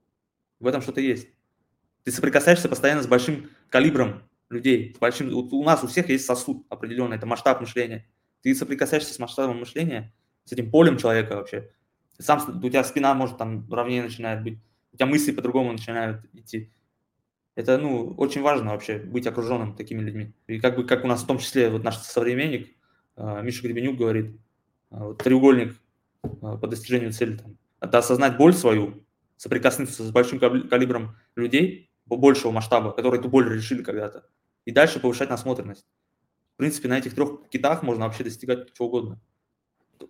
в этом что-то есть. Ты соприкасаешься постоянно с большим калибром людей, с большим, вот у нас у всех есть сосуд определенный, это масштаб мышления. Ты соприкасаешься с масштабом мышления, с этим полем человека вообще. Сам, у тебя спина может там ровнее начинает быть, у тебя мысли по-другому начинают идти. Это, ну, очень важно вообще быть окруженным такими людьми. И как бы, как у нас в том числе вот наш современник а, Миша Гребенюк говорит, а, вот, треугольник по достижению цели, там, это осознать боль свою, соприкоснуться с большим калибром людей большего масштаба, которые эту боль решили когда-то, и дальше повышать насмотренность. В принципе, на этих трех китах можно вообще достигать чего угодно.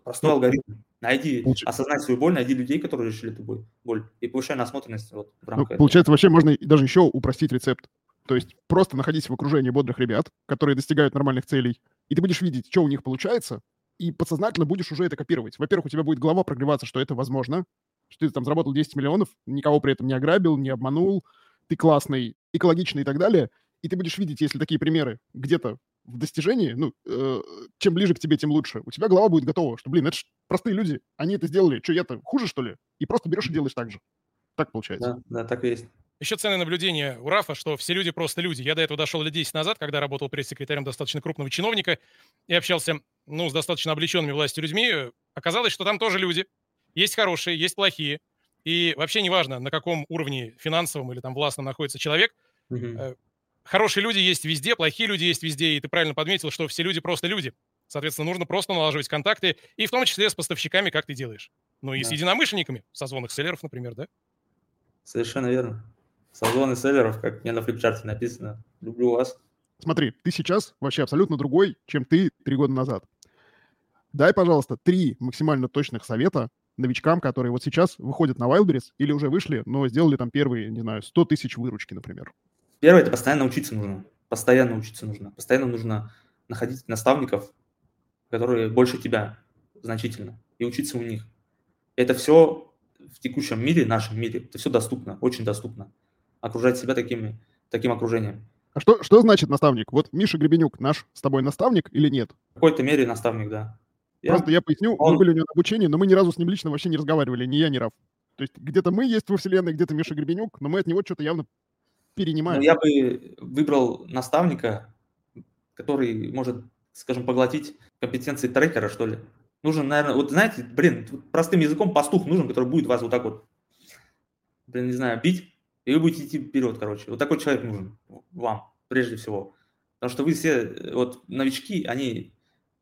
Простой ну, алгоритм. Найди, Получ... осознать свою боль, найди людей, которые решили эту боль, боль и повышай насмотренность вот, в рамках ну, Получается, вообще можно даже еще упростить рецепт. То есть просто находись в окружении бодрых ребят, которые достигают нормальных целей, и ты будешь видеть, что у них получается, и подсознательно будешь уже это копировать. Во-первых, у тебя будет голова прогреваться, что это возможно, что ты там заработал 10 миллионов, никого при этом не ограбил, не обманул, ты классный, экологичный и так далее, и ты будешь видеть, если такие примеры где-то в достижении, ну, э, чем ближе к тебе, тем лучше. У тебя голова будет готова, что, блин, это же простые люди, они это сделали, что я-то хуже, что ли? И просто берешь и делаешь так же. Так получается. Да, да, так есть. Еще ценное наблюдение у Рафа, что все люди просто люди. Я до этого дошел лет 10 назад, когда работал пресс-секретарем достаточно крупного чиновника и общался, ну, с достаточно облеченными властью людьми. Оказалось, что там тоже люди. Есть хорошие, есть плохие. И вообще неважно, на каком уровне финансовом или там властном находится человек, угу хорошие люди есть везде, плохие люди есть везде, и ты правильно подметил, что все люди просто люди. Соответственно, нужно просто налаживать контакты, и в том числе с поставщиками, как ты делаешь. Ну и да. с единомышленниками, созвонных селлеров, например, да? Совершенно верно. Созвоны селлеров, как мне на флипчарте написано. Люблю вас. Смотри, ты сейчас вообще абсолютно другой, чем ты три года назад. Дай, пожалуйста, три максимально точных совета новичкам, которые вот сейчас выходят на Wildberries или уже вышли, но сделали там первые, не знаю, 100 тысяч выручки, например. Первое – это постоянно учиться нужно. Постоянно учиться нужно. Постоянно нужно находить наставников, которые больше тебя значительно, и учиться у них. Это все в текущем мире, нашем мире, это все доступно, очень доступно. Окружать себя такими, таким окружением. А что, что значит наставник? Вот Миша Гребенюк наш с тобой наставник или нет? В какой-то мере наставник, да. Я... Просто я поясню, Он... мы были у него на обучении, но мы ни разу с ним лично вообще не разговаривали, ни я, ни Раф. То есть где-то мы есть во вселенной, где-то Миша Гребенюк, но мы от него что-то явно перенимаешь? Ну, я бы выбрал наставника, который может, скажем, поглотить компетенции трекера, что ли. Нужен, наверное, вот знаете, блин, простым языком пастух нужен, который будет вас вот так вот, блин, не знаю, бить, и вы будете идти вперед, короче. Вот такой человек нужен вам, прежде всего. Потому что вы все, вот, новички, они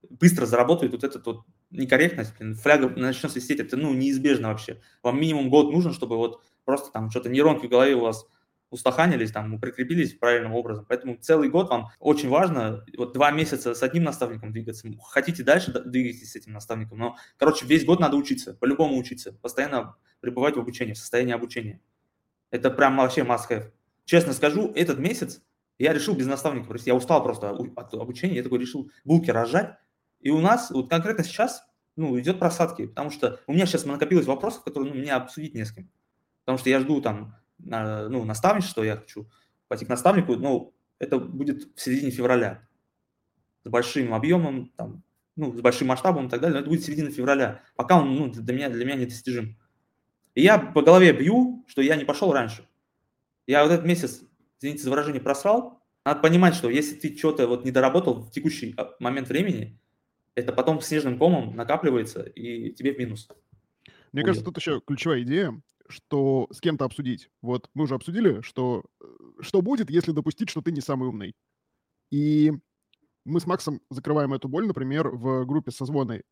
быстро заработают вот этот вот некорректность, блин, фляга начнет свистеть, это, ну, неизбежно вообще. Вам минимум год нужен, чтобы вот просто там что-то нейронки в голове у вас устаханились, там, прикрепились правильным образом. Поэтому целый год вам очень важно, вот два месяца с одним наставником двигаться. Хотите дальше, двигайтесь с этим наставником. Но, короче, весь год надо учиться, по-любому учиться, постоянно пребывать в обучении, в состоянии обучения. Это прям вообще must have. Честно скажу, этот месяц я решил без наставника просто. Я устал просто от обучения, я такой решил булки разжать. И у нас, вот конкретно сейчас, ну, идет просадки, потому что у меня сейчас накопилось вопросов, которые ну, мне обсудить не с кем. Потому что я жду там ну, наставничество, я хочу пойти к наставнику, ну, это будет в середине февраля. С большим объемом, там, ну, с большим масштабом и так далее, но это будет середина февраля. Пока он ну, для, меня, для меня недостижим. И я по голове бью, что я не пошел раньше. Я вот этот месяц, извините за выражение, просрал. Надо понимать, что если ты что-то вот не доработал в текущий а, момент времени, это потом снежным комом накапливается и тебе в минус. Мне Ой. кажется, тут еще ключевая идея что с кем-то обсудить. Вот мы уже обсудили, что э, что будет, если допустить, что ты не самый умный. И мы с Максом закрываем эту боль, например, в группе созвоны,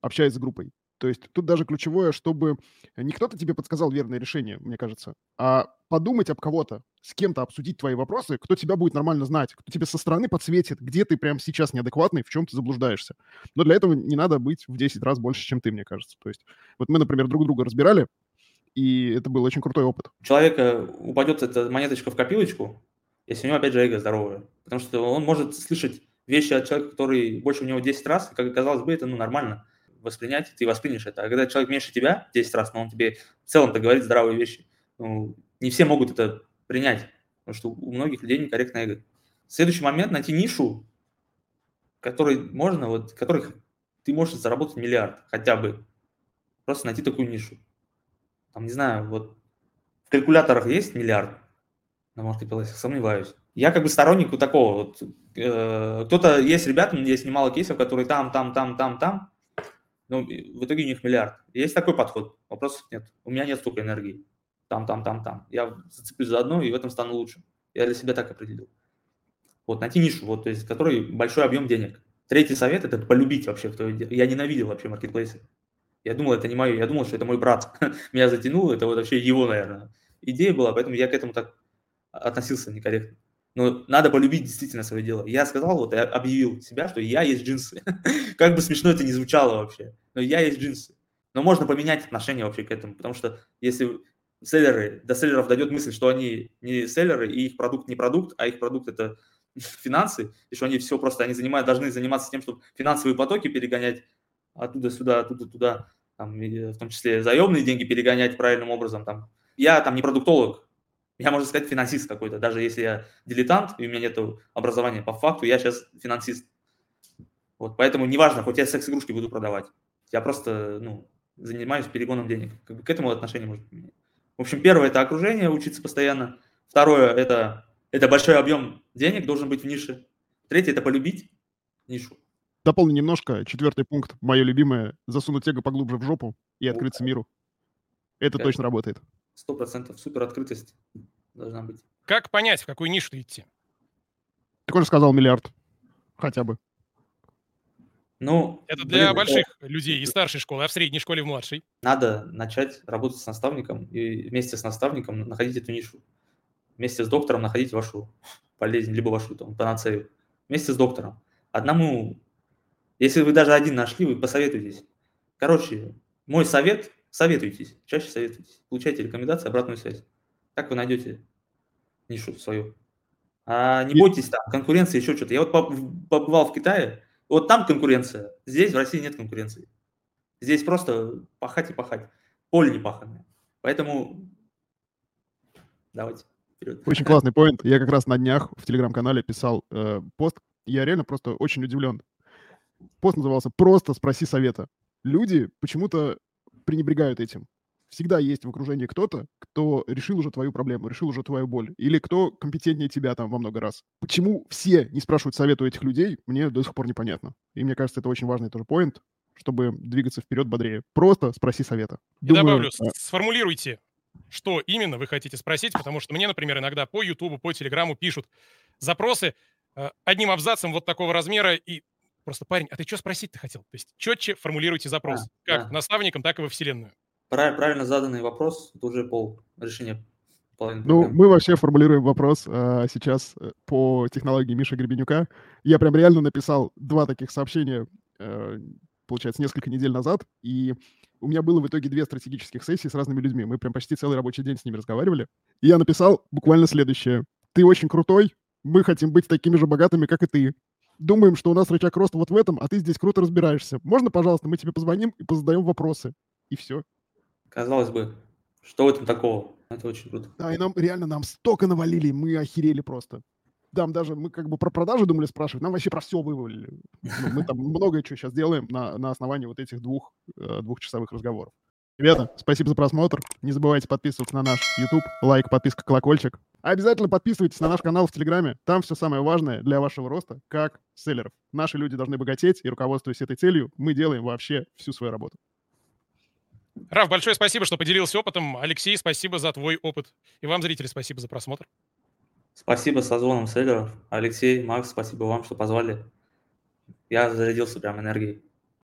общаясь с группой. То есть тут даже ключевое, чтобы не кто-то тебе подсказал верное решение, мне кажется, а подумать об кого-то, с кем-то обсудить твои вопросы, кто тебя будет нормально знать, кто тебе со стороны подсветит, где ты прямо сейчас неадекватный, в чем ты заблуждаешься. Но для этого не надо быть в 10 раз больше, чем ты, мне кажется. То есть вот мы, например, друг друга разбирали, и это был очень крутой опыт. Человека упадет эта монеточка в копилочку, если у него, опять же, эго здоровое. Потому что он может слышать вещи от человека, который больше у него 10 раз, как казалось бы, это ну, нормально воспринять, ты воспримешь это. А когда человек меньше тебя 10 раз, но он тебе в целом-то говорит здравые вещи, ну, не все могут это принять, потому что у многих людей некорректное эго. Следующий момент – найти нишу, которой можно, вот, которых ты можешь заработать миллиард хотя бы. Просто найти такую нишу там, не знаю, вот в калькуляторах есть миллиард на маркетплейсах, сомневаюсь. Я как бы сторонник вот такого. Вот, э, кто-то есть ребята, есть немало кейсов, которые там, там, там, там, там, но в итоге у них миллиард. Есть такой подход, вопросов нет. У меня нет столько энергии. там, там, там, там. Я зацеплюсь за одно и в этом стану лучше. Я для себя так определил. Вот, найти нишу, вот, то есть, который большой объем денег. Третий совет – это полюбить вообще, кто Я ненавидел вообще маркетплейсы. Я думал, это не мое, я думал, что это мой брат. Меня затянуло, это вот вообще его, наверное, идея была, поэтому я к этому так относился некорректно. Но надо полюбить действительно свое дело. Я сказал, вот я объявил себя, что я есть джинсы. как бы смешно это не звучало вообще, но я есть джинсы. Но можно поменять отношение вообще к этому, потому что если селлеры, до селлеров дойдет мысль, что они не селлеры, и их продукт не продукт, а их продукт это финансы, и что они все просто, они занимают, должны заниматься тем, чтобы финансовые потоки перегонять оттуда сюда, оттуда туда, там, в том числе заемные деньги перегонять правильным образом. Там. Я там не продуктолог, я, можно сказать, финансист какой-то. Даже если я дилетант, и у меня нет образования по факту, я сейчас финансист. Вот, поэтому неважно, хоть я секс-игрушки буду продавать. Я просто, ну, занимаюсь перегоном денег. Как бы к этому отношение можно поменять. В общем, первое – это окружение, учиться постоянно. Второе – это, это большой объем денег должен быть в нише. Третье – это полюбить нишу. Дополню немножко. Четвертый пункт, мое любимое – засунуть эго поглубже в жопу и открыться миру. Это как? точно работает. Сто процентов. Супер открытость должна быть. Как понять, в какую нишу идти? Ты уже сказал миллиард. Хотя бы. Ну, это для блин, больших это... людей из старшей школы, а в средней школе в младшей? Надо начать работать с наставником и вместе с наставником находить эту нишу. Вместе с доктором находить вашу болезнь, либо вашу там, панацею. Вместе с доктором. Одному, если вы даже один нашли, вы посоветуйтесь. Короче, мой совет – советуйтесь, чаще советуйтесь. Получайте рекомендации, обратную связь. Так вы найдете нишу свою. А не бойтесь там, конкуренции, еще что-то. Я вот побывал в Китае, вот там конкуренция, здесь в России нет конкуренции. Здесь просто пахать и пахать. Поле не паханное. Поэтому давайте вперед. Очень классный поинт. Я как раз на днях в телеграм-канале писал э, пост. Я реально просто очень удивлен. Пост назывался «Просто спроси совета». Люди почему-то пренебрегают этим всегда есть в окружении кто-то, кто решил уже твою проблему, решил уже твою боль, или кто компетентнее тебя там во много раз. Почему все не спрашивают совета у этих людей, мне до сих пор непонятно. И мне кажется, это очень важный тоже поинт, чтобы двигаться вперед бодрее. Просто спроси совета. И Думаю, добавлю, а... сформулируйте, что именно вы хотите спросить, потому что мне, например, иногда по Ютубу, по Телеграму пишут запросы э, одним абзацем вот такого размера, и просто, парень, а ты что спросить-то хотел? То есть четче формулируйте запрос, а, как да. наставникам, так и во Вселенную правильно заданный вопрос, это уже пол решения половины. Ну, мы вообще формулируем вопрос а, сейчас э, по технологии Миши Гребенюка. Я прям реально написал два таких сообщения, а, получается, несколько недель назад, и у меня было в итоге две стратегических сессии с разными людьми. Мы прям почти целый рабочий день с ними разговаривали. И я написал буквально следующее. Ты очень крутой, мы хотим быть такими же богатыми, как и ты. Думаем, что у нас рычаг роста вот в этом, а ты здесь круто разбираешься. Можно, пожалуйста, мы тебе позвоним и позадаем вопросы? И все. Казалось бы, что в этом такого? Это очень круто. Да, и нам реально нам столько навалили, мы охерели просто. Там даже мы как бы про продажи думали спрашивать, нам вообще про все вывалили. Ну, мы там многое что сейчас делаем на, на основании вот этих двух э, двухчасовых разговоров. Ребята, спасибо за просмотр. Не забывайте подписываться на наш YouTube, лайк, подписка, колокольчик. Обязательно подписывайтесь на наш канал в Телеграме. Там все самое важное для вашего роста, как селлеров. Наши люди должны богатеть, и руководствуясь этой целью, мы делаем вообще всю свою работу. Раф, большое спасибо, что поделился опытом. Алексей, спасибо за твой опыт. И вам, зрители, спасибо за просмотр. Спасибо созвоном селлеров. Алексей, Макс, спасибо вам, что позвали. Я зарядился прям энергией.